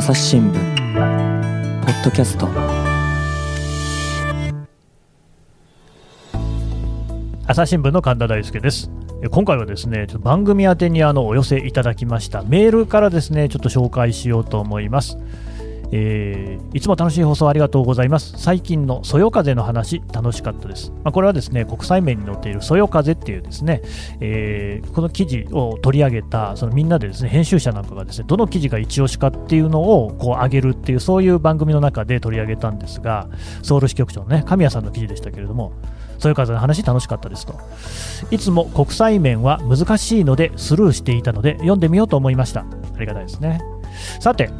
朝日新聞ポッドキャスト。朝日新聞の神田大輔です。今回はですねちょっと番組宛てにあのお寄せいただきましたメールからですねちょっと紹介しようと思います。えー、いつも楽しい放送ありがとうございます。最近のそよ風の話、楽しかったです。まあ、これはですね、国際面に載っているそよ風っていうですね、えー、この記事を取り上げた、そのみんなでですね、編集者なんかがですね、どの記事が一押しかっていうのをこう上げるっていう、そういう番組の中で取り上げたんですが、ソウル支局長のね、神谷さんの記事でしたけれども、そよ風の話楽しかったですと。いつも国際面は難しいのでスルーしていたので読んでみようと思いました。ありがたいですね。さて、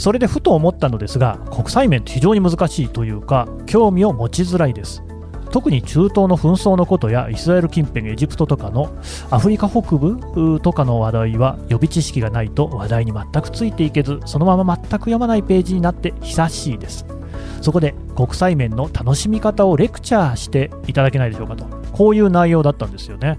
それでふと思ったのですが国際面って非常に難しいというか興味を持ちづらいです。特に中東の紛争のことやイスラエル近辺エジプトとかのアフリカ北部とかの話題は予備知識がないと話題に全くついていけずそのまま全く読まないページになって久しいです。そこで国際面の楽しみ方をレクチャーしていただけないでしょうかと。こういう内容だったんですよね。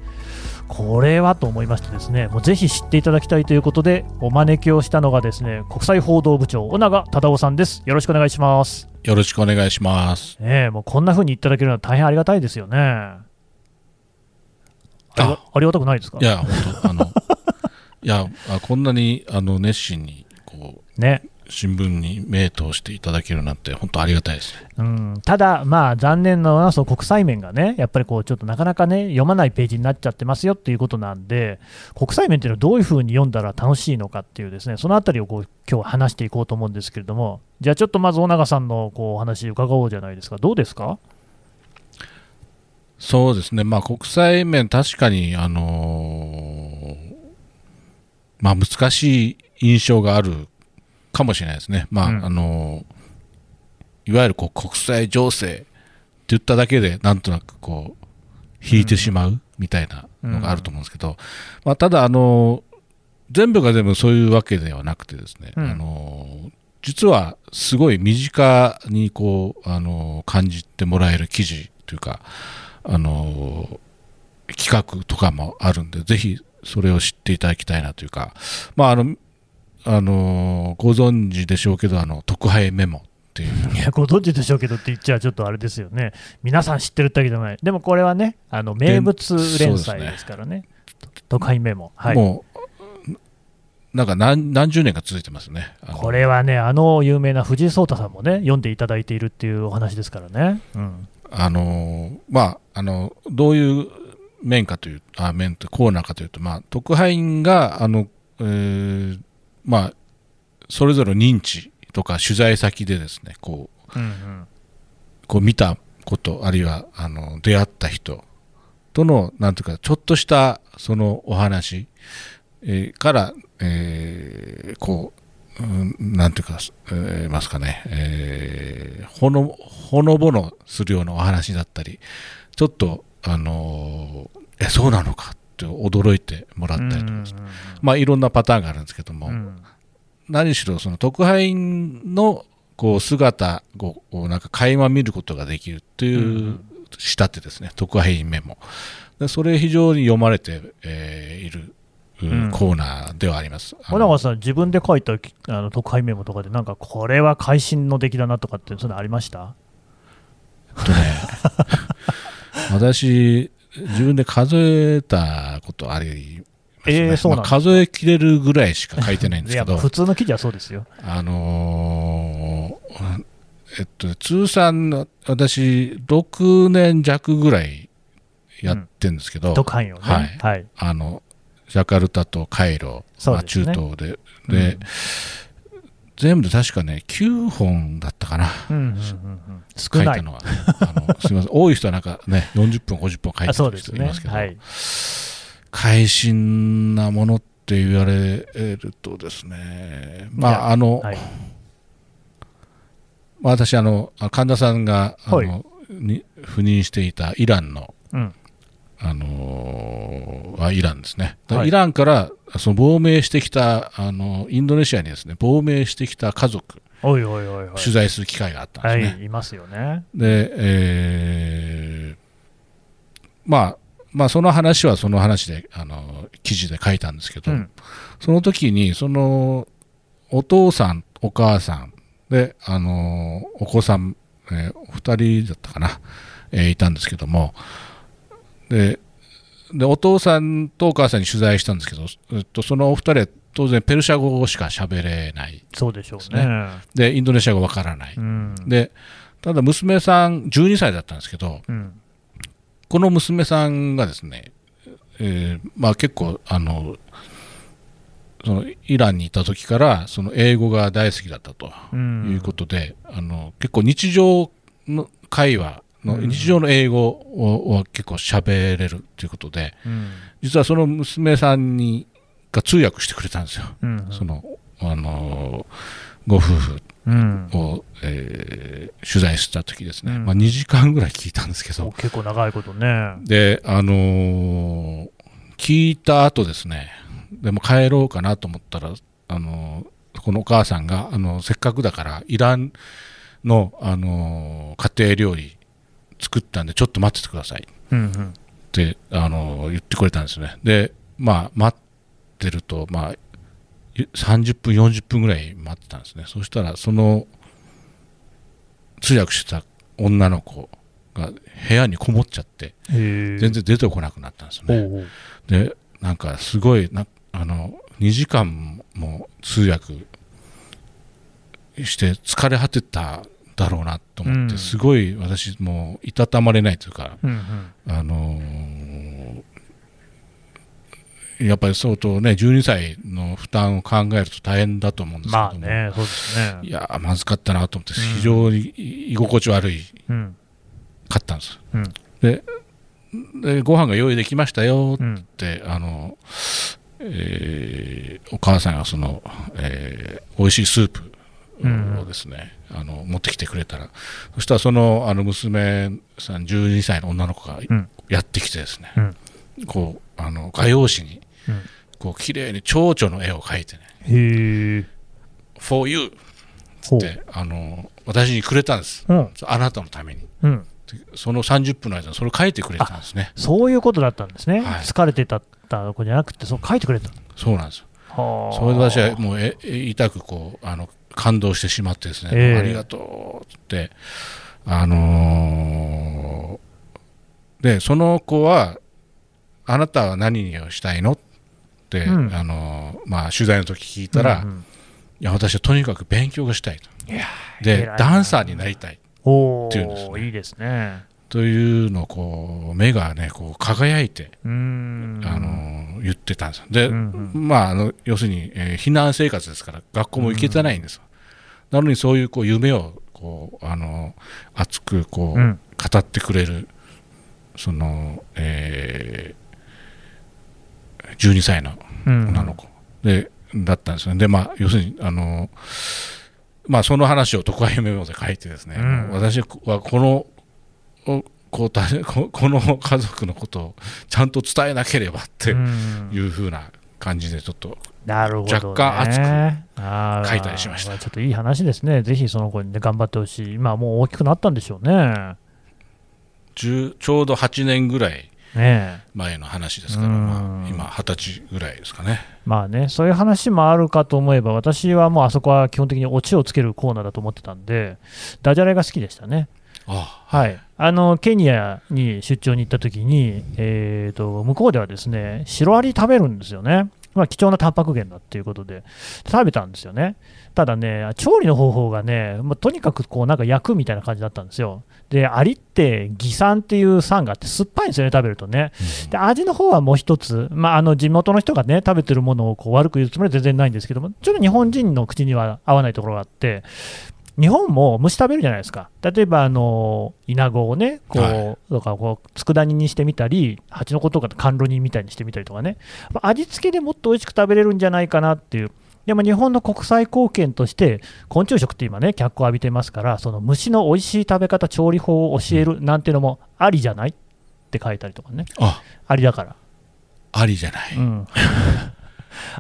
これはと思いましてですね、もうぜひ知っていただきたいということで、お招きをしたのがですね、国際報道部長、小永忠夫さんです。よろしくお願いします。よろしくお願いします。ねもうこんな風に言っていただけるのは大変ありがたいですよね。あありがたくないですか？いや、本当あの、いや、こんなにあの熱心に、こう、ね。新聞に目通していただけるなんて、本当ありがたいです、うん、ただ、まあ、残念なのは、その国際面がね、やっぱりこうちょっとなかなかね、読まないページになっちゃってますよっていうことなんで、国際面っていうのはどういうふうに読んだら楽しいのかっていう、ですねそのあたりをこう今日は話していこうと思うんですけれども、じゃあちょっとまず、尾長さんのこうお話伺おうじゃないですか、どうですか？そうですね、まあ、国際面、確かに、あのー、まあ、難しい印象があるかもしれないですね。まあ、うん、あの、いわゆるこう国際情勢って言っただけで、なんとなくこう、引いてしまうみたいなのがあると思うんですけど、うん、まあ、ただ、あの、全部が全部そういうわけではなくてですね、うん、あの、実はすごい身近にこう、あの、感じてもらえる記事というか、あの、企画とかもあるんで、ぜひそれを知っていただきたいなというか、まあ、あの、あのご存知でしょうけど、あの特派メモっていう。いや、ご存知でしょうけどって言っちゃちょっとあれですよね。皆さん知ってるってわけじゃない。でもこれはね、あの名物連載ですからね。ね特派メモ。はい。もうなんか何何十年か続いてますね。これはね、あの有名な藤井聡太さんもね、読んでいただいているっていうお話ですからね。うん、あのまあ、あのどういう面かという、あ面とコーナーかというと、まあ、特派員が、あのえー、まあ、それぞれ認知とか取材先でですねこううんうん、こう見たことあるいはあの出会った人とのなんというかちょっとしたそのお話、えー、から、えー、こう、うん、なんていうか、えー、ますかね、えー、ほのほのぼのするようなお話だったりちょっとあのー、えそうなのかって驚いてもらったりとか、まあ、いろんなパターンがあるんですけども、うん、何しろその特派員のこう姿をなんか垣間見ることができるという仕立てですね、特派員メモ。でそれ非常に読まれて、えー、いるコーナーではあります。小永さん、自分で書いたあの特派員メモとかで、なんかこれは会心の出来だなとかって、そういうのありました？とね、私、自分で数えたことありえー、そうまあ、数えきれるぐらいしか書いてないんですけど。普通の記事はそうですよ。あのー、えっと、通算、私、6年弱ぐらいやってるんですけど、うん、ね、はい、はい、あのジャカルタとカイロ、ね、まあ、中東で、で、うん。全部で確かね、9本だったかな、うんうんうんうん、少ない。のは、あのすみません、多い人はなんかね、40分、50分書いてる人いますけど、ね。はい、会心なものって言われるとですね、まあ、あの、はい、私あの、神田さんがあの、はい、に赴任していたイランの、うん。あのー、イランですね、はい、イランからその亡命してきたあのインドネシアにですね亡命してきた家族おいおいおい。取材する機会があったんですね。はい、いますよね。で、えー、まあまあ、その話はその話であの記事で書いたんですけど、うん、その時にそのお父さんお母さんで、あのお子さん、えー、お二人だったかな、えーいたんですけどもででお父さんとお母さんに取材したんですけど、えっと、そのお二人は当然ペルシャ語しか喋れないそうでしょうね。でインドネシア語わからない、うん。でただ娘さん12歳だったんですけどうん。この娘さんがですね、えーまあ、結構あのそのイランにいた時からその英語が大好きだったとうんいうことで、あの結構日常の会話の、うん日常の英語をは結構喋れるということでうん。実はその娘さんにが通訳してくれたんですよ、うん。そのあのご夫婦うん。を、えー取材した時ですね、うんまあ、2時間ぐらい聞いたんですけど、結構長いことね。で、あのー聞いた後ですね、でも帰ろうかなと思ったら、あのーこのお母さんが、あのせっかくだから、イランの、あのー家庭料理作ったんで、ちょっと待っててくださいっうんうん。て、あのー言ってくれたんですね。で、まあ、待ってると、まあ、30分、40分ぐらい待ってたんですね。そしたら、その通訳してた女の子が部屋にこもっちゃって。全然出てこなくなったんですよね。で、なんかすごいな、あの、2時間も通訳して疲れ果てただろうなと思って、うんすごい私もういたたまれないというか、うんうん。あのーやっぱり相当ね、12歳の負担を考えると大変だと思うんですけども、まあね、そうですね。いやー、まずかったなと思って、うん非常に居心地悪いうん。かったんです。うん。で、でご飯が用意できましたようん。ってあの、えーお母さんがその、えー美味しいスープをですね、あの持ってきてくれたらそしたらそのあの娘さん12歳の女の子がうんやってきてですね、うんこうあの画用紙にうんこう綺麗に蝶々の絵を描いてねへえ。「for you」ってあの私にくれたんですうん。あなたのためにうん。でその30分の間にそれを書いてくれたんですねそういうことだったんですね。はい疲れてたった子じゃなくて、そう書いてくれた。そうなんですよはあ。それで私はもうええ痛くこうあの感動してしまってですね、ええありがとうって、あのーでその子はあなたは何をしたいの？って、うん。あのーまあ、取材の時聞いたら、うんうん。いや私はとにかく勉強がしたいと。でダンサーになりたいおっていうんですね。お、いいですね。というのをこう目がねこう輝いて。あのー言ってたんですよ。で、うんうん。まあ、あの要するに、えー避難生活ですから学校も行けてないんですよ、なのにそういうこう夢をこうあの熱くこう、うん。語ってくれるその、えー12歳のうん女の子、でだったんですよねでまあ要するにあのまあその話を特派員メモで書いてですね、うん私はこのおこうたここの家族のことをちゃんと伝えなければってうんいうふうな感じでちょっとなるほど、ね。若干熱く書いたりしましたちょっといい話ですね。ぜひその子にね、頑張ってほしい。今はもう大きくなったんでしょうね。10ちょうど8年ぐらい。前の話ですから、うん。まあ、今20歳ぐらいですかね。まあね、そういう話もあるかと思えば、私はもうあそこは基本的にオチをつけるコーナーだと思ってたんで、ダジャレが好きでしたね。あはい、あのケニアに出張に行った時に、えー、と向こうではですねシロアリ食べるんですよね、まあ、貴重なタンパク源だっていうことで、食べたんですよね、ただね、調理の方法がね、まあ、とにかくこうなんか焼くみたいな感じだったんですよ。で、アリって偽酸っていう酸があって酸っぱいんですよね、食べるとね。で、味の方はもう一つ、まあ、あの地元の人がね、食べてるものをこう悪く言うつもりは全然ないんですけども、ちょっと日本人の口には合わないところがあって、日本も虫食べるじゃないですか。例えば、あの、イナゴをね、こう、はい。とかこう、佃煮にしてみたり、蜂の子とか甘露煮みたいにしてみたりとかね、まあ味付けでもっと美味しく食べれるんじゃないかなっていう。でも日本の国際貢献として、昆虫食って今ね、脚光浴びてますから、その虫の美味しい食べ方、調理法を教えるなんていうのもありじゃないって書いたりとかね、あ。ありだから。ありじゃない、うん、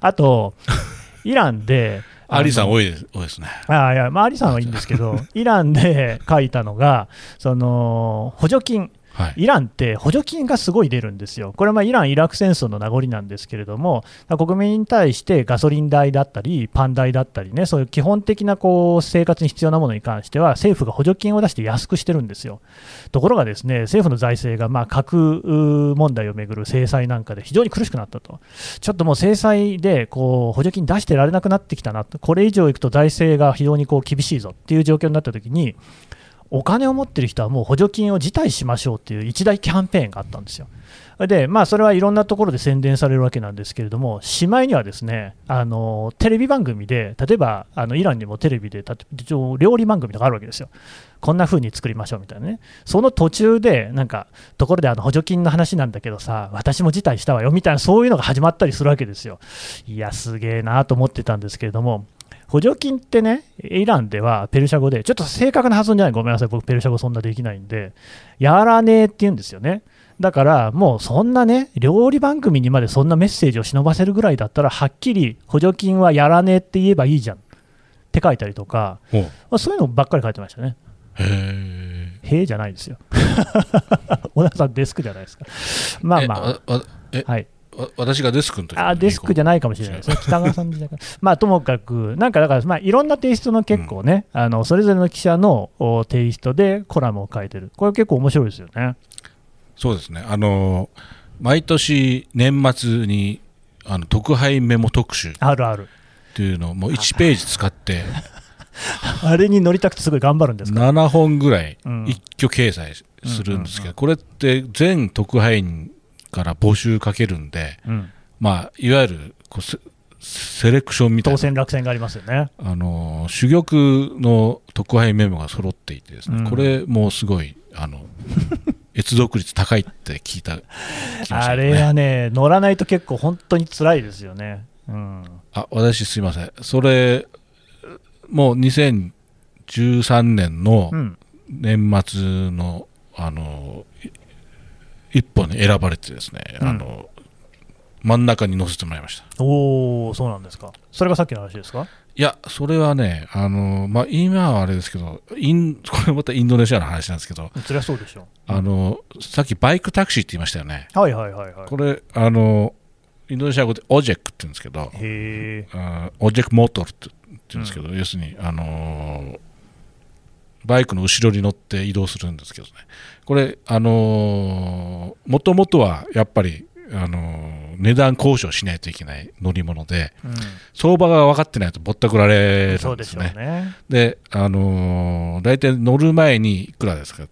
あと、イランで、アリさん多いです多いですね。あいや、まあ、アリさんはいいんですけど、イランで書いたのが、その補助金、はい。イランって補助金がすごい出るんですよ、これはまイラン・イラク戦争の名残なんですけれども、国民に対してガソリン代だったり、パン代だったりね、そういう基本的なこう生活に必要なものに関しては、政府が補助金を出して安くしてるんですよ。ところが、ですね政府の財政がま核問題をめぐる制裁なんかで非常に苦しくなったと、ちょっともう制裁でこう補助金出してられなくなってきたな、これ以上いくと財政が非常にこう厳しいぞっていう状況になったときに、お金を持ってる人はもう補助金を辞退しましょうっていう一大キャンペーンがあったんですよ。で、まあ、それはいろんなところで宣伝されるわけなんですけれども、しまいにはですね、あのテレビ番組で、例えばあのイランにもテレビで料理番組とかあるわけですよ。こんな風に作りましょうみたいなね、その途中で、なんか、ところであの補助金の話なんだけどさ、私も辞退したわよみたいな、そういうのが始まったりするわけですよ。いや、すげえなと思ってたんですけれども、補助金ってね、イランではペルシャ語で、ちょっと正確な発音じゃない、ごめんなさい、僕、ペルシャ語そんなできないんで、やらねえって言うんですよね。だからもうそんなね、料理番組にまでそんなメッセージを忍ばせるぐらいだったら、はっきり補助金はやらねえって言えばいいじゃんって書いたりとか、まあ、そういうのばっかり書いてましたね。へえ。じゃないですよ。小田さん、デスクじゃないですか。まあまあ、はい。わ私がデスクの時あデスクじゃないかもしれないですね、北川さんの時代から。まあ、ともかく、なんかだから、まあ、いろんなテイストの結構ね、あのそれぞれの記者のおテイストでコラムを書いてる、これ結構面白いですよね。そうですね。あの毎年年末にあの特派員メモ特集っあるある。ていうのをもう1ページ使って あれに乗りたくてすごい頑張るんですか？7本ぐらいうん一挙掲載するんですけうんうんうんど、これって全特派員から募集かけるんで、うん、まあ、いわゆるこうセセレクションみたいな。当選、落選がありますよね。あの珠玉の特派員メモが揃っていてですね、うん。これもすごいあの 閲読率高いって聞いた聞きましたあれはね、乗らないと結構本当に辛いですよね。うん、あ私すいません。それもう2013年のうん、年末のあのい一本に選ばれてですね、うんあの真ん中に載せてもらいましたおお、そうなんですか。それがさっきの話ですか？いやそれはねあの、まあ、今はあれですけどイン これまたインドネシアの話なんですけどそりゃそうでしょあのさっきバイクタクシーって言いましたよねう。はいはいはいはい。これあのインドネシア語でオジェックって言うんですけどへえ。あオジェクモートルって言うんですけど、要するに、あのーバイクの後ろに乗って移動するんですけどね、これ、あのもともとはやっぱり、あのー値段交渉しないといけない乗り物で、うん。相場が分かってないとぼったくられるんですね。ね。で、あのー大体乗る前にいくらですか、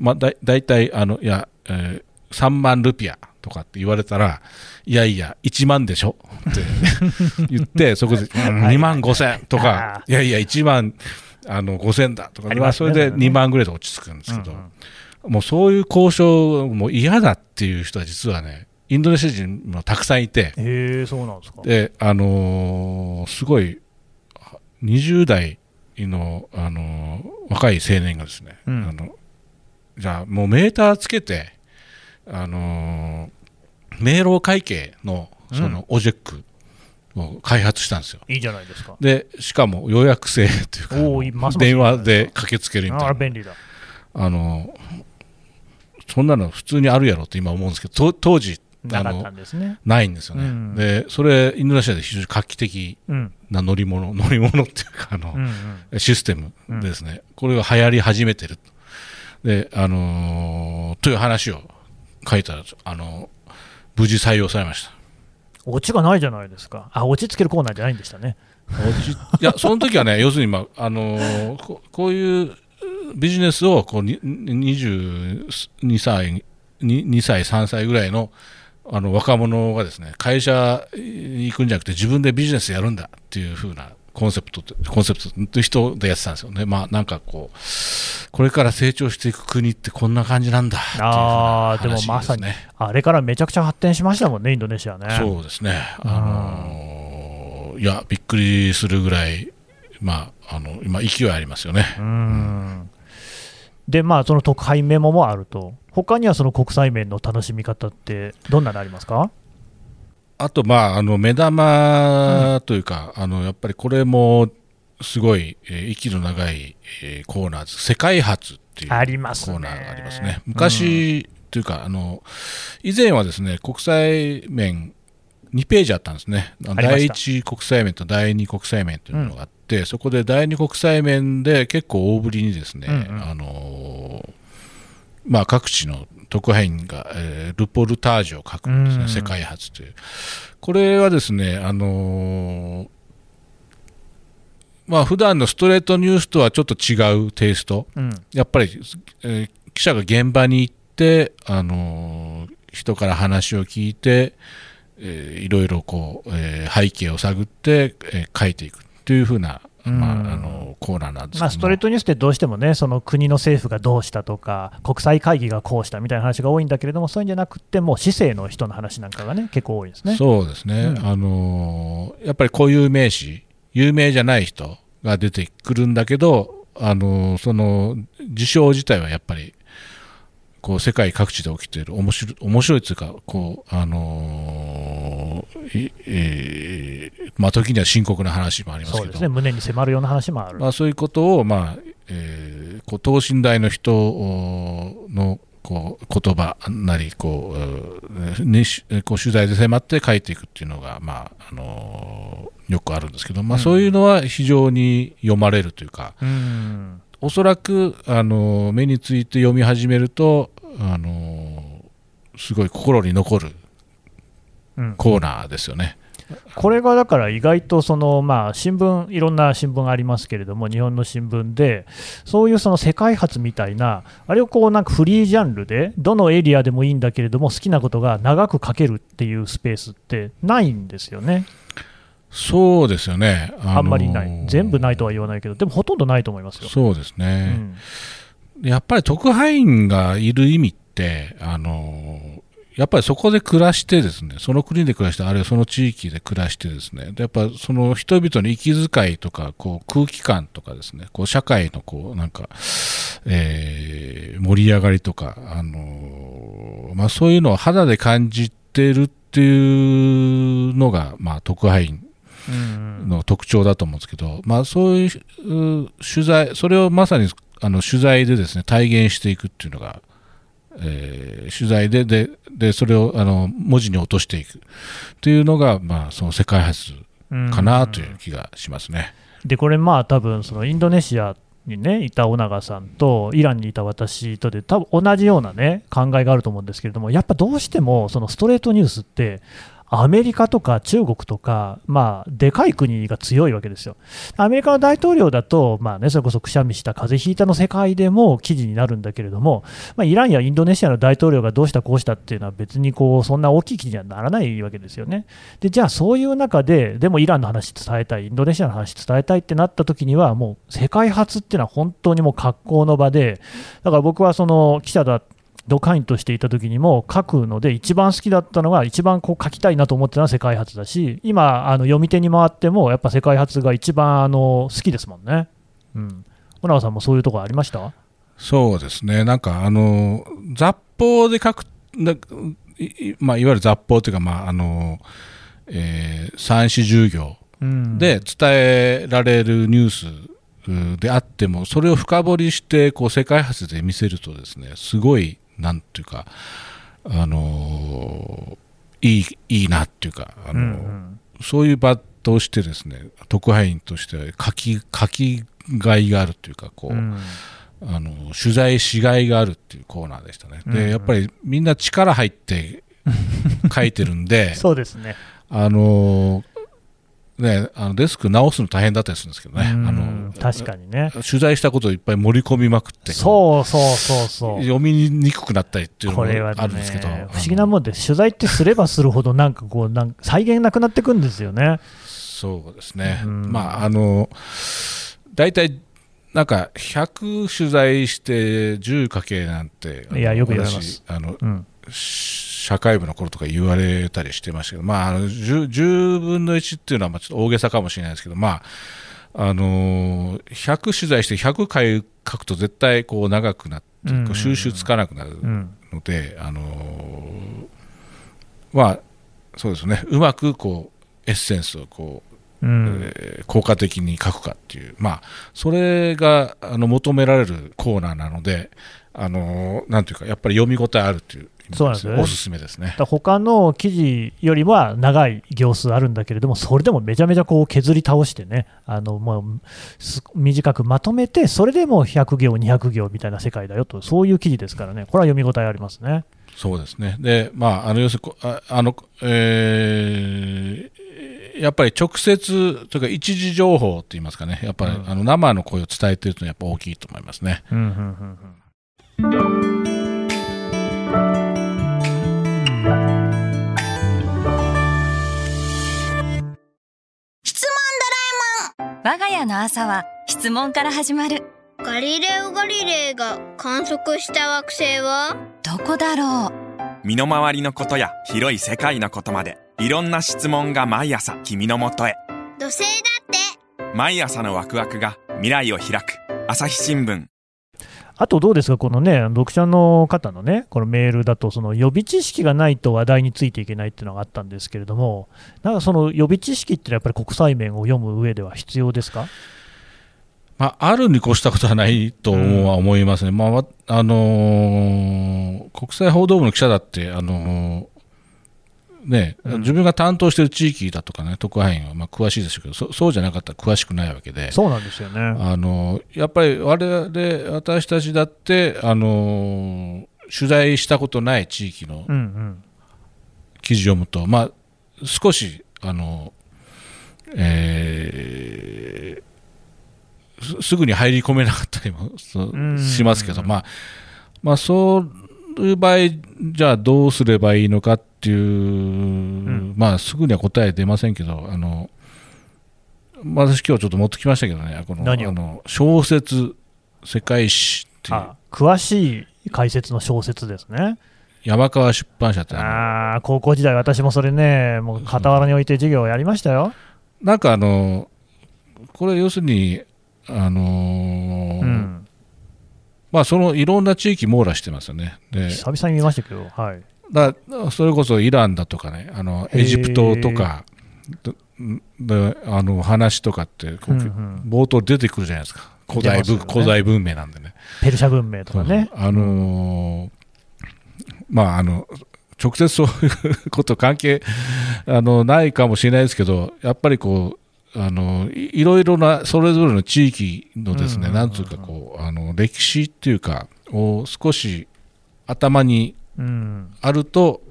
まあ、だ大体あのいや、えー3万ルピアとかって言われたら、いやいや、1万でしょ？って 言って、そこで、うん2万5千とあか、い。やいや、1万あの5千だとか、それでそれね2万ぐらいで落ち着くんですけど、うんうんもうそういう交渉も嫌だっていう人は実はね、インドネシア人もたくさんいて、へえ、そうなんですか。で、あのーすごい、20代の、あのー若い青年がですね、うんあのじゃあもうメーターつけて、あのー明朗会計のそのオジェックを開発したんですよ。いいじゃないですか。で、しかも予約制というか、電話で駆けつけるみたいな。ああ、便利だ。あのーそんなの普通にあるやろって今思うんですけど、と当時、あのなかったんですね。ないんですよね。うんで、それ、インドネシアで非常に画期的うん。な乗り物、乗り物っていうか、あの、うんうん。システムですね、これが流行り始めてる。で、あのーという話を書いたら、あのー無事採用されました。オチがないじゃないですか。あ、オチつけるコーナーじゃないんでしたね。いや、その時はね、要するに、まああのーここういうビジネスをこうに22歳、に2歳、3歳ぐらいのあの若者がですね会社に行くんじゃなくて自分でビジネスやるんだっていう風なコンセプトコンセプトという人でやってたんですよね。まあなんかこうこれから成長していく国ってこんな感じなんだっていう風なあーでも話まさにあれからめちゃくちゃ発展しましたもんね、インドネシアね。そうですね。あのーいやびっくりするぐらいまああの今勢いありますよね。うんで、まあ、その特派員メモもあると、他にはその国際面の楽しみ方って、どんなのありますか？あと、まあ、あの目玉というか、あのやっぱりこれもすごい、えー息の長い、えーコーナー世界初っていうコーナーがありますね。昔、というかあの、以前はですね国際面2ページあったんですね、第1国際面と第2国際面というのがあって、そこで第2国際面で結構大ぶりにですね、うんうん。あのまあ、各地の特派員が、えールポルタージュを書くんですね、うん。世界初という。これはですね、あのまあ普段のストレートニュースとはちょっと違うテイスト、うん。やっぱり、えー記者が現場に行って、あのー人から話を聞いて、えーいろいろこう、えー背景を探って、えー書いていくというふうな、うん。まああのコーナーなんですまあ、ストレートニュースってどうしてもね、その国の政府がどうしたとか、国際会議がこうしたみたいな話が多いんだけれども、そういうんじゃなくて、もう市政の人の話なんかがね、結構多いですね。そうですね、うん。あのーやっぱり固有名詞、有名じゃない人が出てくるんだけど、あのーその事象自体はやっぱりこう世界各地で起きている面白い面白いというかこう、あのーいえーまあ、時には深刻な話もありますけどそうですね、胸に迫るような話もある。まあ、そういうことを、まあえーこう等身大の人おのこう言葉なりこう、えーねしこう取材で迫って書いていくっていうのが、まああのーよくあるんですけど、まあ、うんそういうのは非常に読まれるというか、うんおそらく、あのー目について読み始めると、あのーすごい心に残るうんコーナーですよね。これがだから意外とその、まあ、新聞、いろんな新聞ありますけれども、日本の新聞で、そういうその世界初みたいな、あれをこうなんかフリージャンルで、どのエリアでもいいんだけれども、好きなことが長く書けるっていうスペースってないんですよね、そうですよね。あんまりない、のー全部ないとは言わないけど、でもほとんどないと思いますよ。そうですうね。んやっぱり特派員がいる意味って、あのやっぱりそこで暮らしてですね、その国で暮らして、あるいはその地域で暮らしてですね、でやっぱその人々の息遣いとか、こう空気感とかですね、こう社会のこうなんか、えー盛り上がりとか、あのまあ、そういうのを肌で感じてるっていうのが、まあ、特派員うんの特徴だと思うんですけど、まあ、そういうう取材、それをまさにあの取材でですね体現していくっていうのが、えー取材でででそれをあの文字に落としていくというのが、まあ、その世界初かなという気がしますね。でこれ、まあ多分そのインドネシアに、ね、いた尾長さんと、イランにいた私とで、多分同じような、ね、考えがあると思うんですけれども、やっぱどうしてもそのストレートニュースって、アメリカとか中国とか、まあ、でかい国が強いわけですよ。アメリカの大統領だと、まあね、それこそくしゃみした、風邪ひいたの世界でも記事になるんだけれども、まあ、イランやインドネシアの大統領がどうしたこうしたっていうのは別にこうそんな大きい記事にはならないわけですよね。でじゃあそういう中で、でもイランの話伝えたい、インドネシアの話伝えたいってなった時には、もう世界初っていうのは本当にもう格好の場で、だから僕はその記者だドカインとしていた時にも書くので一番好きだったのが一番こう書きたいなと思ってたのは世界初だし今あの読み手に回ってもやっぱ世界初が一番あの好きですもんね。うん。小永さんもそういうところありました？そうですね、なんかあの雑報で書く、ないいまあ、いわゆる雑報というか、まああのえー、三子従業うんで伝えられるニュースうであってもそれを深掘りしてこう世界初で見せるとですねすごいなんていうかあのーいいいいなっていうかあのー、うんうん。そういう場としてですね特派員としては書き書きがいがあるというかこう、うん。あの取材しがいがあるっていうコーナーでしたね。うんうん。でやっぱりみんな力入って 書いてるんでそうですね。あのね、あのデスク直すの大変だったりするんですけどね、うん。あの確かにね。取材したことをいっぱい盛り込みまくって、そうそうそうそう。読みにくくなったりっていうのもあるんですけど、不思議なもんで、取材ってすればするほど、なんかこう、なんか再現なくなってくんですよね。そうですね、うんまあ、あの大体、なんか100取材して10かけなんて、いやよく言われます私あのうん。社会部の頃とか言われたりしてましたけど、まあ、あの 10, 10分の1っていうのはまあちょっと大げさかもしれないですけど、まああのー100取材して100回書くと絶対こう長くなって、収集つかなくなるうん。ので、あのーまあそうですねうまくこうエッセンスをこう、うん。えー効果的に書くかっていう、まあ、それがあの求められるコーナーなので、あのなんていうか、やっぱり読み応えあるっていうそうなんですよねおすすめですね。だ他の記事よりは長い行数あるんだけれども、それでもめちゃめちゃこう削り倒してね、あのもうす短くまとめて、それでも100行、200行みたいな世界だよと、そういう記事ですからね、これは読み応えありますね。そうですね。で、まあ、あの、要するにこ、ああの、えーやっぱり直接というか一時情報って言いますかね、やっぱり、うんあの生の声を伝えているというのはやっぱ大きいと思いますね。うんうんうんうん我が家の朝は質問から始まる。問ガリレオ・ガリレイが観測した惑星は？どこだろう。身の回りのことや広い世界のことまでいろんな質問が毎朝君のもとへ。土星だって。毎朝のワクワクが未来を開く。朝日新聞あとどうですか、このね、読者の方のね、このメールだと、その予備知識がないと話題についていけないっていうのがあったんですけれども、なんかその予備知識ってのはやっぱり国際面を読む上では必要ですか？まあ、あるに越したことはないとは思いますね。まあ、あのー国際報道部の記者だって、あのーね、うん。自分が担当している地域だとかね、特派員はまあ詳しいですけどそ、そうじゃなかったら詳しくないわけで、そうなんですよね。あのやっぱり我々、私たちだって、あの取材したことない地域のうんうん。記事読むと、まあ、少し、あのえーすすぐに入り込めなかったりもしますけど、まあまあ、そういう場合、じゃあどうすればいいのかっていう、んまあ、すぐには答え出ませんけど、あのまあ私、今日ちょっと持ってきましたけどね、このあの小説、世界史っていうあ詳しい解説の小説ですね。山川出版社ってああ、高校時代、私もそれね、もう傍らに置いて授業をやりましたよ。なんかあの、これ要するに、あのーうん、まあそのいろんな地域網羅してますよね。で、久々に見ましたけど、はい。だそれこそイランだとかね、あのエジプトとか、であの話とかって、こううんうん冒頭出てくるじゃないですか。古代文、ね古代文明なんでね。ペルシャ文明とかね。あのーまああの、直接そういうこと関係あのないかもしれないですけど、やっぱりこう、あのいいろいろなそれぞれの地域のですね、なんつうかこうあの歴史っていうかを少し頭にうん、あると、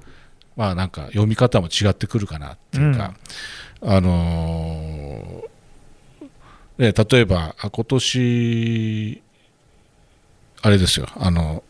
まあなんか読み方も違ってくるかなっていうか、あのーね、例えばあ今年あれですよ。あの、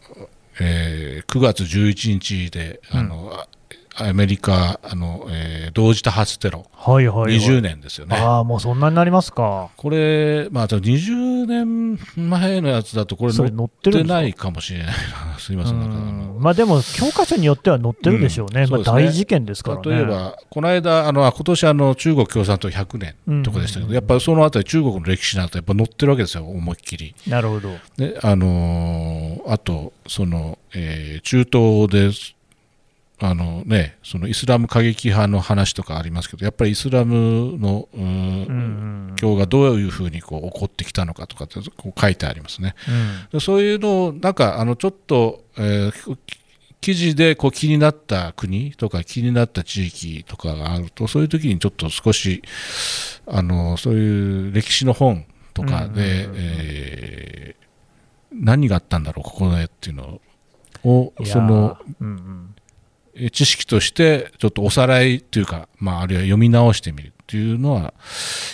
えー9月11日であの、あアメリカあの、えー同時多発テロはいはい、はい。20年ですよね。ああ、もうそんなになりますか。これ、まあ、20年前のやつだと、これ載ってないかもしれないな、すみません、なんまあでも、教科書によっては載ってるでしょうね、まあ、うんそうですね大事件ですからね。例えば、この間、あのあ今年あの中国共産党100年とかでしたけど、やっぱりそのあたり、中国の歴史なんてやっぱ載ってるわけですよ、思いっきり。なるほど。であのーあと、そのえー中東であの、ね、そのイスラム過激派の話とかありますけど、やっぱりイスラムの、教がどういうふうにこう起こってきたのかとかってこう書いてありますね。うん。でそういうのをなんかあのちょっと、えーき記事でこう気になった国とか気になった地域とかがあるとそういう時にちょっと少しあのそういう歴史の本とかで、えー何があったんだろうここでっていうのをそのうんうん。え知識としてちょっとおさらいというか、まあ、あるいは読み直してみるっていうのは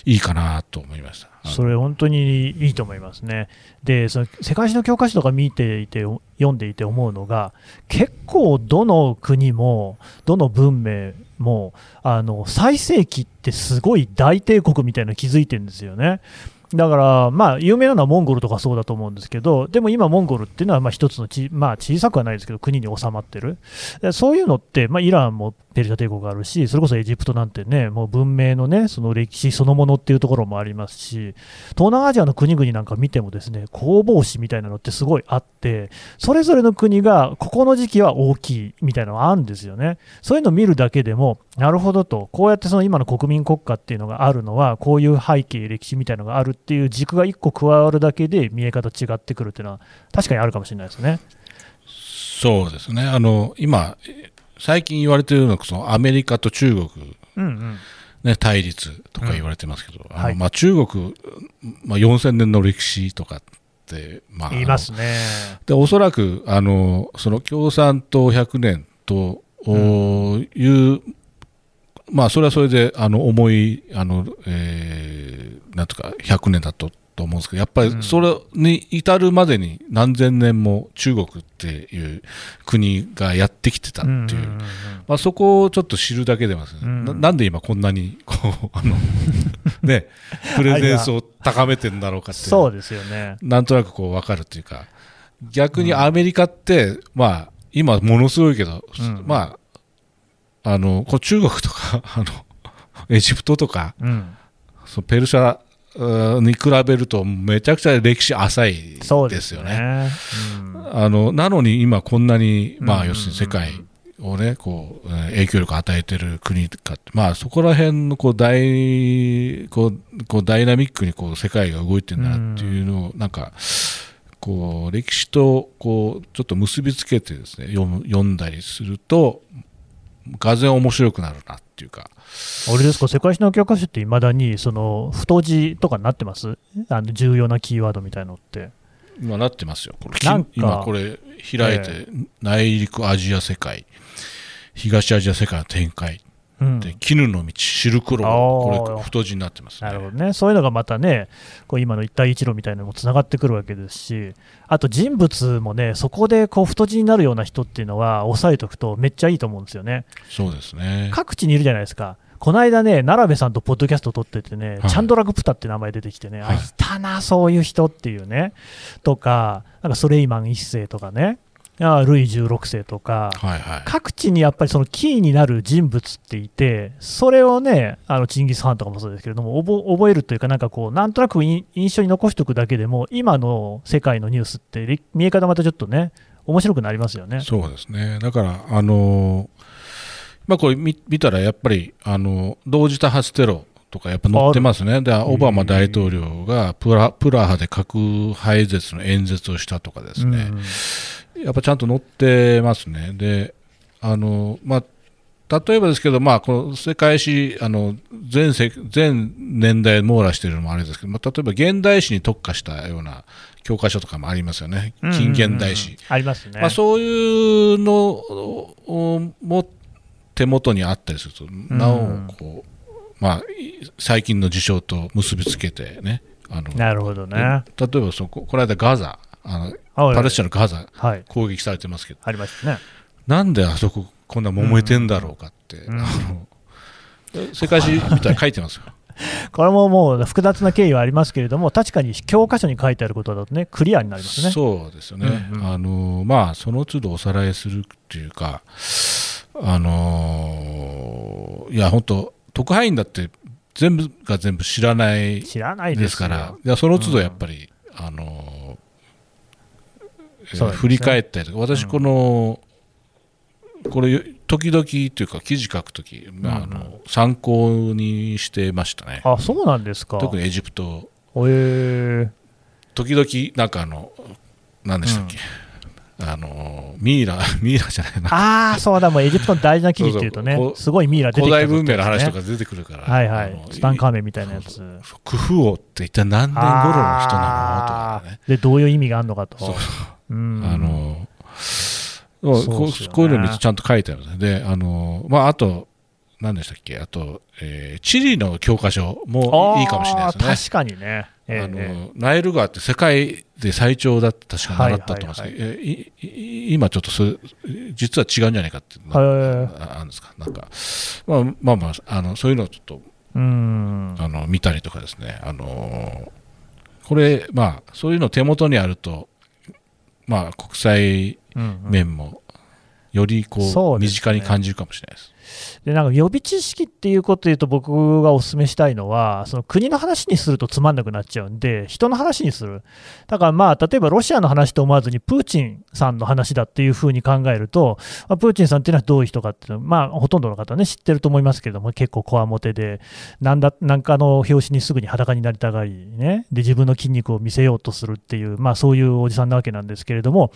いいかなと思いました。それ、本当にいいと思いますね。で、その世界史の教科書とか見ていて、読んでいて思うのが、結構どの国も、どの文明も、あの最盛期ってすごい大帝国みたいなの築いてるんですよね。だから、まあ、有名なのはモンゴルとかそうだと思うんですけど、でも今、モンゴルっていうのはまあ一つのち、まあ、小さくはないですけど、国に収まってる、そういうのって、まあ、イランもペルシャ帝国があるし、それこそエジプトなんてね、もう文明のね、その歴史そのものっていうところもありますし、東南アジアの国々なんか見てもですね、攻防史みたいなのってすごいあって、それぞれの国がここの時期は大きいみたいなのがあるんですよね。そういうのを見るだけでも、なるほどと、こうやってその今の国民国家っていうのがあるのは、こういう背景、歴史みたいなのがあるっていう軸が1個加わるだけで見え方違ってくるっていうのは、確かにあるかもしれないですね。そうですね。あの、今、最近言われているのは、そのアメリカと中国、うんうん。ね、対立とか言われてますけど、あのはい。まあ、中国、まあ、4000年の歴史とかって、まあ、言いますね。でおそらくあのその共産党100年とおいう、まあ、それはそれであの重いあの、えーなんとか100年だとと思うんですけどやっぱりそれに至るまでに何千年も中国っていう国がやってきてたっていう。んんんまあ、そこをちょっと知るだけでもですね、うん。ななんで今こんなにこうあの、ね、プレゼンスを高めてるんだろうかってそうですよね。なんとなくこう分かるっていうか、逆にアメリカって、まあ、今ものすごいけど、うん。まあ、あの、こう中国とか、あの、エジプトとか、うん、そのペルシャうんに比べると、めちゃくちゃ歴史浅いでですよよね。ね。うんあの、なのに今こんなに、まあ、うん要するに世界をね、こう、うん影響力を与えてる国かって、まあ、そこら辺の、こう、大、こう、こうダイナミックに、こう、世界が動いてるなっていうのを、なんか、こう、歴史と、こう、ちょっと結びつけてですね、読む、読んだりすると、がぜん面白くなるなっていうか、あれですか、世界史の教科書っていまだにその太字とかになってます？あの重要なキーワードみたいのって。今なってますよ。これ、なんか今これ開いて、内陸アジア世界、東アジア世界の展開、うんで、絹の道、シルクローあド、ーこれ、太字になってますね。なるほどね、そういうのがまたね、こう今の一帯一路みたいなのもつながってくるわけですし、あと人物もね、そこでこう太字になるような人っていうのは、押さえておくとめっちゃいいと思うんですよね。そうですね。各地にいるじゃないですか。この間ね、奈良部さんとポッドキャスト撮っててね、はいチャンドラグプタって名前出てきてね、はいあ、いたな、そういう人っていうね、とか、なんかソレイマン一世とかね、あルイ16世とか、はいはい。各地にやっぱりそのキーになる人物っていて、それをね、あのチンギス・ハンとかもそうですけれども、覚覚えるというか、なんかこう、なんとなく印印象に残しておくだけでも、今の世界のニュースって、り見え方またちょっとね、面白くなりますよね。そうですね。だから、あのーまあこれ見見たら、やっぱり、あの同時多発テロとかやっぱ載ってますね。で、オバマ大統領がプラプラハで核廃絶の演説をしたとかですね。やっぱちゃんと載ってますね。で、あの、まあ、例えばですけど、まあ、この世界史、あの、全世、全年代網羅してるのもあれですけど、まあ、例えば現代史に特化したような教科書とかもありますよね。うん近現代史。ありますね。まあ、そういうのをも手元にあったりすると、なおこう、まあ、い最近の事象と結びつけてね、あのなるほどね。例えばそこ、この間ガザ、あのはいパレスチナのガザ、はい。攻撃されてますけど、ありましたね。なんであそここんな揉めてんだろうかって、んあの世界史みたいに書いてますよ。これももう複雑な経緯はありますけれども、確かに教科書に書いてあることだとね、クリアになりますね。そうですよね、うんうんあのまあ、その都度おさらいするっていうか、あのいや、本当、特派員だって全部が全部知らない知らないでですから、いやその都度やっぱり、うですね振り返ったりとか、私、この、これ、時々というか、記事書くとき、まああうんの参考にしてましたね。あ、そうなんですか。特にエジプト、えー、時々、なんかあの、何でしたっけ、あの、ミイラ、ミイラじゃないな、ああ、そうだ、もうエジプトの大事な記事っていうとねそうそうすごいミイラ出てきた古代文明の話とか。か出てくるから、はいはいあの。ツタンカーメンみたいなやつ。そうクフ王って一体何年頃の人なの？とかね。で、どういう意味があるのかと。そううんあのうこっすよねうこういうの見てちゃんと書いてあるんであの、まあ、あと、何でしたっけ？あと、えーチリの教科書もいいかもしれないですね。あー確かにね。えあえのナイル川って世界で最長だって確か習ったと思うんですけど、はいえいい今ちょっとそれ、実は違うんじゃないかってなはいああるんですか？なんか、まあまあまあ、あのそういうのをちょっとうん。あの見たりとかですね、あのこれ、まあ、そういうの手元にあると、まあ、国際面もよりこう、身近に感じるかもしれないです。でなんか予備知識っていうことで言うと、僕がお勧めしたいのは、その国の話にするとつまんなくなっちゃうんで、人の話にする。だからまあ、例えばロシアの話と思わずに、プーチンさんの話だっていうふうに考えると、ま、プーチンさんっていうのはどういう人かっていうのは、まあ、ほとんどの方ね、知ってると思いますけども、結構こわもてで、なんだ、なんかの表紙にすぐに裸になりたがり、ね、で、自分の筋肉を見せようとするっていう、まあ、そういうおじさんなわけなんですけれども、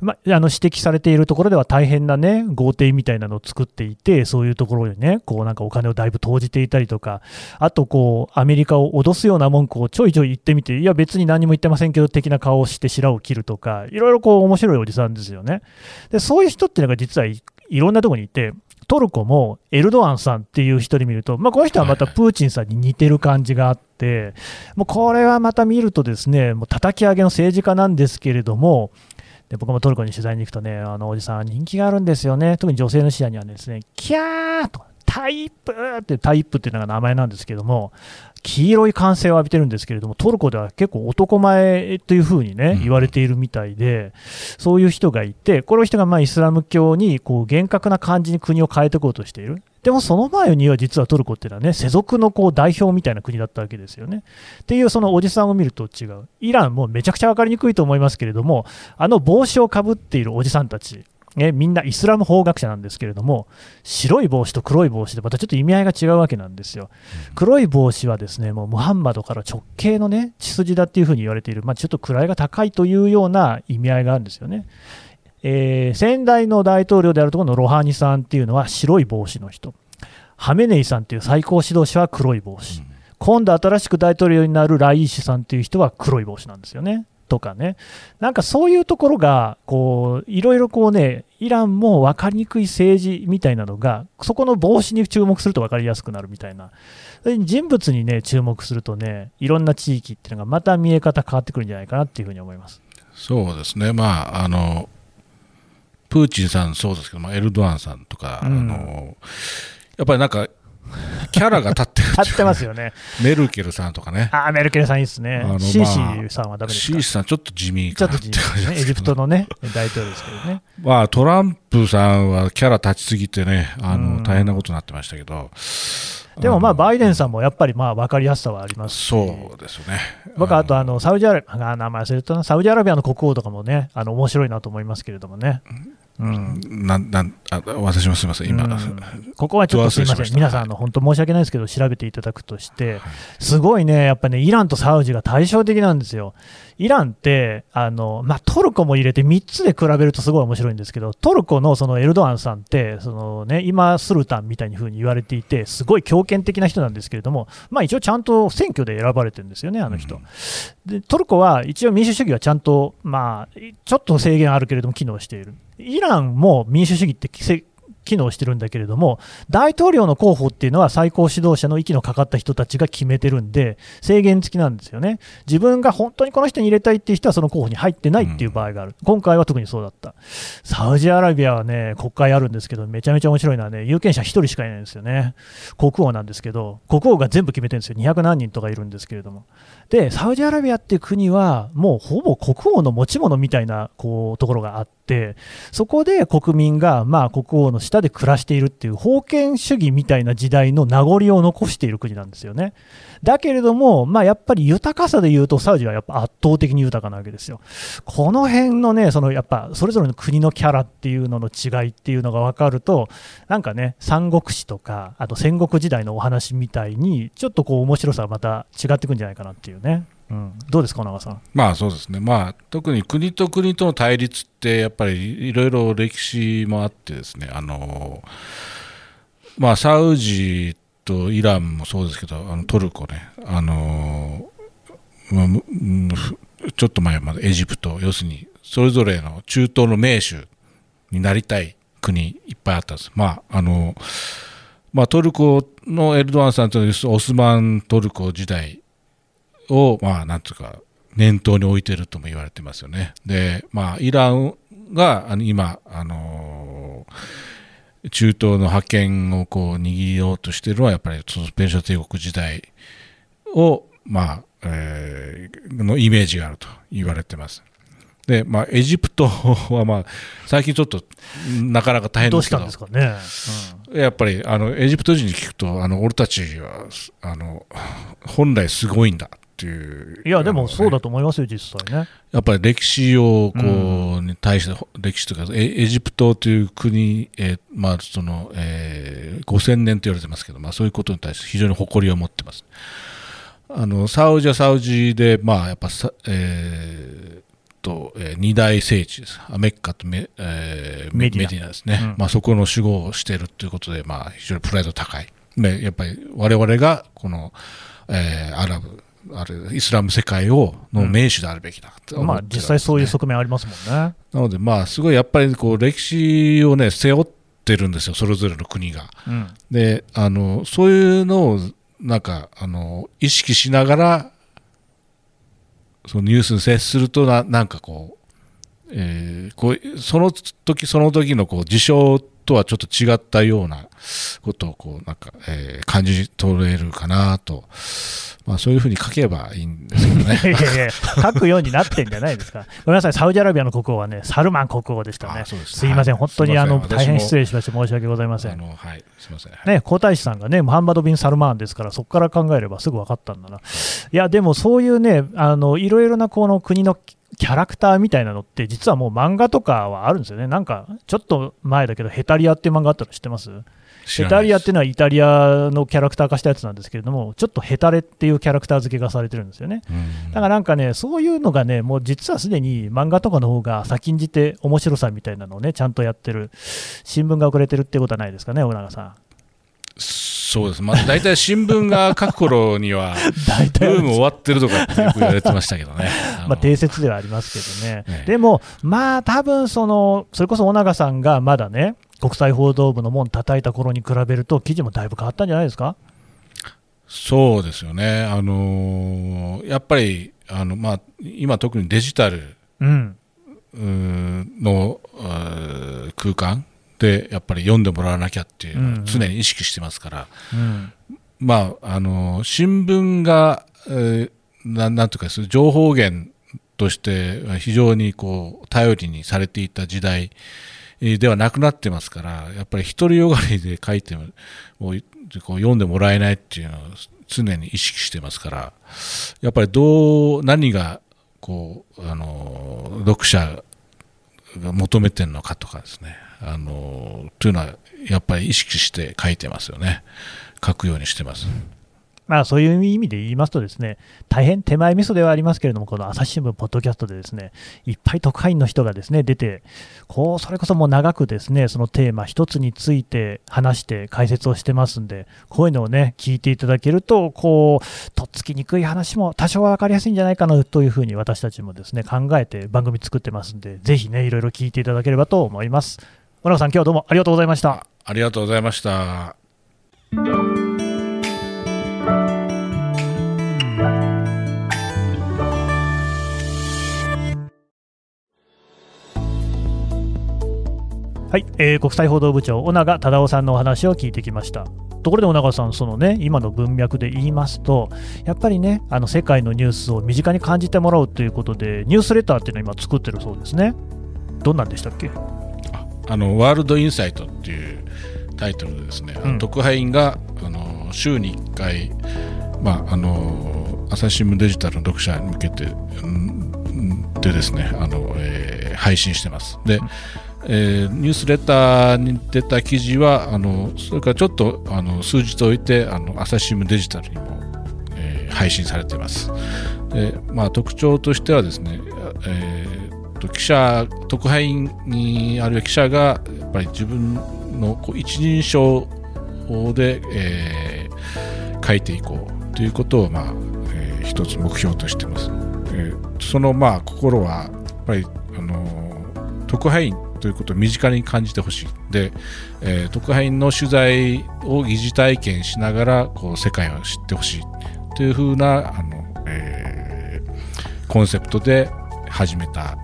まあ、あの指摘されているところでは大変なね、豪邸みたいなのを作っていて、そういうところにね、こうなんかお金をだいぶ投じていたりとか、あとこう、アメリカを脅すような文句をちょいちょい言ってみて、いや別に何も言ってませんけど、的な顔をして白を切るとか、いろいろこう面白いおじさんですよね。で、そういう人っていうのが実はいいろんなところにいて、トルコもエルドアンさんっていう人で見ると、まあ、この人はまたプーチンさんに似てる感じがあって、もうこれはまた見るとですね、もう叩き上げの政治家なんですけれども、で僕もトルコに取材に行くとね、あのおじさん、人気があるんですよね、特に女性の視野にはですね、キャーと、タイプって、タイプっていうのが名前なんですけども、黄色い歓声を浴びてるんですけれども、トルコでは結構男前というふうにね、言われているみたいで、そういう人がいて、この人がまあイスラム教にこう厳格な感じに国を変えていこうとしている。でもその前には実はトルコっていうのはね、世俗のこう代表みたいな国だったわけですよね。っていうそのおじさんを見ると違う。イランもめちゃくちゃ分かりにくいと思いますけれども、あの帽子をかぶっているおじさんたち、ね、みんなイスラム法学者なんですけれども、白い帽子と黒い帽子でまたちょっと意味合いが違うわけなんですよ。黒い帽子はですね、もうムハンマドから直系のね、血筋だっていうふうに言われている、まあ、ちょっと位が高いというような意味合いがあるんですよね。えー先代の大統領であるところのロハニさんっていうのは白い帽子の人。ハメネイさんっていう最高指導者は黒い帽子。今度新しく大統領になるライーシュさんっていう人は黒い帽子なんですよね。とかね。なんかそういうところが、こう、いろいろこうね、イランも分かりにくい政治みたいなのが、そこの帽子に注目すると分かりやすくなるみたいな。人物にね、注目するとね、いろんな地域っていうのがまた見え方変わってくるんじゃないかなっていうふうに思います。そうですね、まあ、あの、プーチンさんそうですけど、まあ、エルドアンさんとか、うんあの、やっぱりなんか、キャラが立ってる立ってますよね。メルケルさんとかね。あーメルケルさんいいですねあの。シーシーさんはダメですか？シーシさんちょっと地味ちょかなってっと地味ですね。エジプトのね、大統領ですけどね。まあ、トランプさんはキャラ立ちすぎてね、あの、うん大変なことになってましたけど。でもまあ、のバイデンさんもやっぱりまあ分かりやすさはありますしそうですよね。僕はあとあのサウジアラビア、あ名前忘れたな、サウジアラビアの国王とかもね、あの面白いなと思いますけれどもね。うん。なんなんあ私もすみません、今、うん。ここはちょっとすみません、皆さんあの、本当申し訳ないですけど、調べていただくとして、すごいね、やっぱね、イランとサウジが対照的なんですよ。イランって、あのまあ、トルコも入れて3つで比べるとすごい面白いんですけど、トルコのそのエルドアンさんって、そのね、今、スルタンみたいに風に言われていて、すごい強権的な人なんですけれども、まあ、一応ちゃんと選挙で選ばれてるんですよね、あの人。でトルコは一応民主主義はちゃんと、まあ、ちょっと制限あるけれども機能している。イランも民主主義って機能してるんだけれども、大統領の候補っていうのは最高指導者の息のかかった人たちが決めてるんで、制限付きなんですよね。自分が本当にこの人に入れたいっていう人はその候補に入ってないっていう場合がある。今回は特にそうだった。サウジアラビアはね、国会あるんですけど、めちゃめちゃ面白いのはね、有権者1人しかいないんですよね。国王なんですけど、国王が全部決めてるんですよ。200何人とかいるんですけれども。で、サウジアラビアっていう国は、もうほぼ国王の持ち物みたいなこうところがあって、そこで国民が、まあ、国王の下で暮らしているっていう、封建主義みたいな時代の名残を残している国なんですよね。だけれども、まあ、やっぱり豊かさで言うと、サウジはやっぱ圧倒的に豊かなわけですよ。この辺のね、そのやっぱそれぞれの国のキャラっていうのの違いっていうのが分かると、なんかね、三国志とか、あと戦国時代のお話みたいに、ちょっとこう面白さがまた違ってくんじゃないかなっていうね。うん、どうですか、小長さん？まあそうですね、まあ、特に国と国との対立って、やっぱりいろいろ歴史もあってですね、あのまあ、サウジとイランもそうですけど、あのトルコね、あのまあちょっと前までエジプト、要するにそれぞれの中東の盟主になりたい国いっぱいあったんです。まああのまあ、トルコのエルドアンさんというオスマントルコ時代を、まあ、なんつうか、念頭に置いてるとも言われてますよね。で、まあ、イランが、あの今、あのー中東の覇権をこう握ろうとしているのは、やっぱりそのペルシャ帝国時代を、まあ、えーのイメージがあると言われてます。で、まあ、エジプトは、まあ、最近ちょっとなかなか大変どうしですけどたんですかね。やっぱりあのエジプト人に聞くとあの俺たちはあの本来すごいんだっていう。うんいや、でもそうだとと思いますよ、実際ね。やっぱり歴史をこう、うに対して歴史というかエエジプトという国、えーまあそのえー5000年と言われてますけど、まあ、そういうことに対して非常に誇りを持ってます。あのサウジはサウジで、まあ、やっぱさ、えーとえー二大聖地です。アメッカとメ,、えーメディナですね、うん。まあ、そこの守護をしているということで、まあ、非常にプライド高い。でやっぱり我々がこの、えーアラブあるイスラム世界をの名手であるべきだと思まあ、実際そういう側面ありますもんね。なので、まあ、すごいやっぱりこう歴史をね、背負ってるんですよ、それぞれの国が。うん。で、あの、そういうのを、なんか、あの、意識しながら、そのニュースに接するとな、なんかこう、えーこう、その時その時のこう、事象とはちょっと違ったようなことを、こう、なんか、えー感じ取れるかなと。まあ、そういうふうに書けばいいんですけどね。いやいや書くようになってんじゃないですか。ごめんなさい、サウジアラビアの国王はね、サルマン国王でしたね。すすいません、はい本当にあの大変失礼しまして、申し訳ございません。あの、はい、すみません。ね、皇太子さんがね、ムハンマド・ビン・サルマーンですから、そこから考えればすぐ分かったんだな。いや、でもそういうね、あのいろいろなこの国のキャラクターみたいなのって、実はもう漫画とかはあるんですよね。なんか、ちょっと前だけど、ヘタリアっていう漫画あったの知ってます？ヘタリアっていうのはイタリアのキャラクター化したやつなんですけれども、ちょっとヘタレっていうキャラクター付けがされてるんですよね。だからなんかね、そういうのがね、もう実はすでに漫画とかの方が先んじて面白さみたいなのをね、ちゃんとやってる、新聞が遅れてるってことはないですかね、小永さん。そうです、まあ、大体新聞が書く頃には、大ブーム終わってるとかってよく言われてましたけどね。まあ、定説ではありますけどね、ええでも、まあ多分その、それこそ尾長さんがまだね、国際報道部の門叩いた頃に比べると、記事もだいぶ変わったんじゃないですか？そうですよね、あのーやっぱりあの、まあ、今、特にデジタルうん、の空間でやっぱり読んでもらわなきゃっていうのを常に意識してますから、うん、まああのー新聞が、えーななんというかそういう情報源として非常にこう頼りにされていた時代えーではなくなってますからやっぱり独りよがりで書いてもこう読んでもらえないっていうのを常に意識してますからやっぱりどう何がこうあの読者が求めてるのかとかですねあのというのはやっぱり意識して書いてますよね書くようにしてます。まあ、そういう意味で言いますと、ですね大変手前味噌ではありますけれども、この朝日新聞、ポッドキャストでですねいっぱい特派員の人がですね出て、こうそれこそもう長くですねそのテーマ一つについて話して解説をしてますんで、こういうのをね聞いていただけると、こうとっつきにくい話も多少は分かりやすいんじゃないかなというふうに私たちもですね考えて番組作ってますんで、ぜひねいろいろ聞いていただければと思います。小永さん、今日はどうもありがとうございました。ありがとうございました。はい、えー国際報道部長、尾長忠夫さんのお話を聞いてきました。ところで尾長さん、そのね、今の文脈で言いますと、やっぱりね、あの世界のニュースを身近に感じてもらうということで、ニュースレターっていうのを今作ってるそうですね。どんなんでしたっけ？あのワールドインサイトっていうタイトルでですね、うん特派員があの週に1回、まあ、あの朝日新聞デジタルの読者に向けて、うんでですねあの、えー配信してます。で、えーニュースレターに出た記事はあのそれからちょっとあの数日置いてあの朝日新聞デジタルにも、えー配信されています。でまあ、特徴としてはですね、えーと記者特派員にあるいは記者がやっぱり自分のこう一人称で、えー書いていこうということを、まあえー一つ目標としてます。えーそのまあ心はやっぱりあの特派員ということを身近に感じてほしい。で、えー特派員の取材を疑似体験しながらこう世界を知ってほしいというふうなあの、えーコンセプトで始めた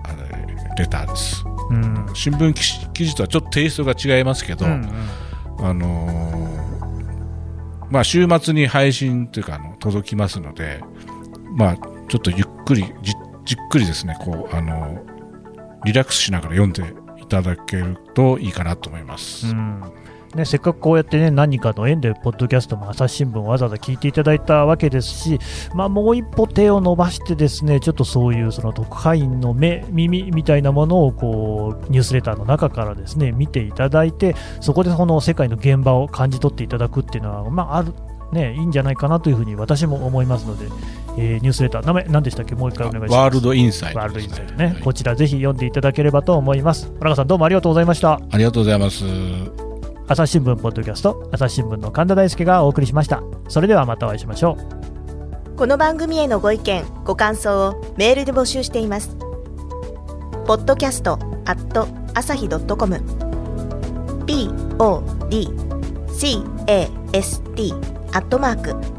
レターです。うん。新聞記事記事とはちょっとテイストが違いますけど、うんあのーまあ、週末に配信というかあの届きますので、まあ、ちょっとゆっくりじじっくりですねこう、あのリラックスしながら読んでいただけるといいかなと思います。うんね、せっかくこうやってね何かの縁で、ポッドキャストも朝日新聞をわざわざ聞いていただいたわけですし、まあ、もう一歩手を伸ばして、ですねちょっとそういうその特派員の目、耳みたいなものをこうニュースレターの中からですね見ていただいて、そこでその世界の現場を感じ取っていただくっていうのは、まあ、あるね、いいんじゃないかなというふうに私も思いますので、えーニュースレター、名前何でしたっけ、もう一回お願いします。ワールドインサイトワールドインサイトね、はいこちらぜひ読んでいただければと思います。村川さん、どうもありがとうございました。ありがとうございます。朝日新聞ポッドキャスト朝日新聞の神田大輔がお送りしましたそれではまたお会いしましょうこの番組へのご意見ご感想をメールで募集していますポッドキャストアット朝日ドットコム podcast アットマーク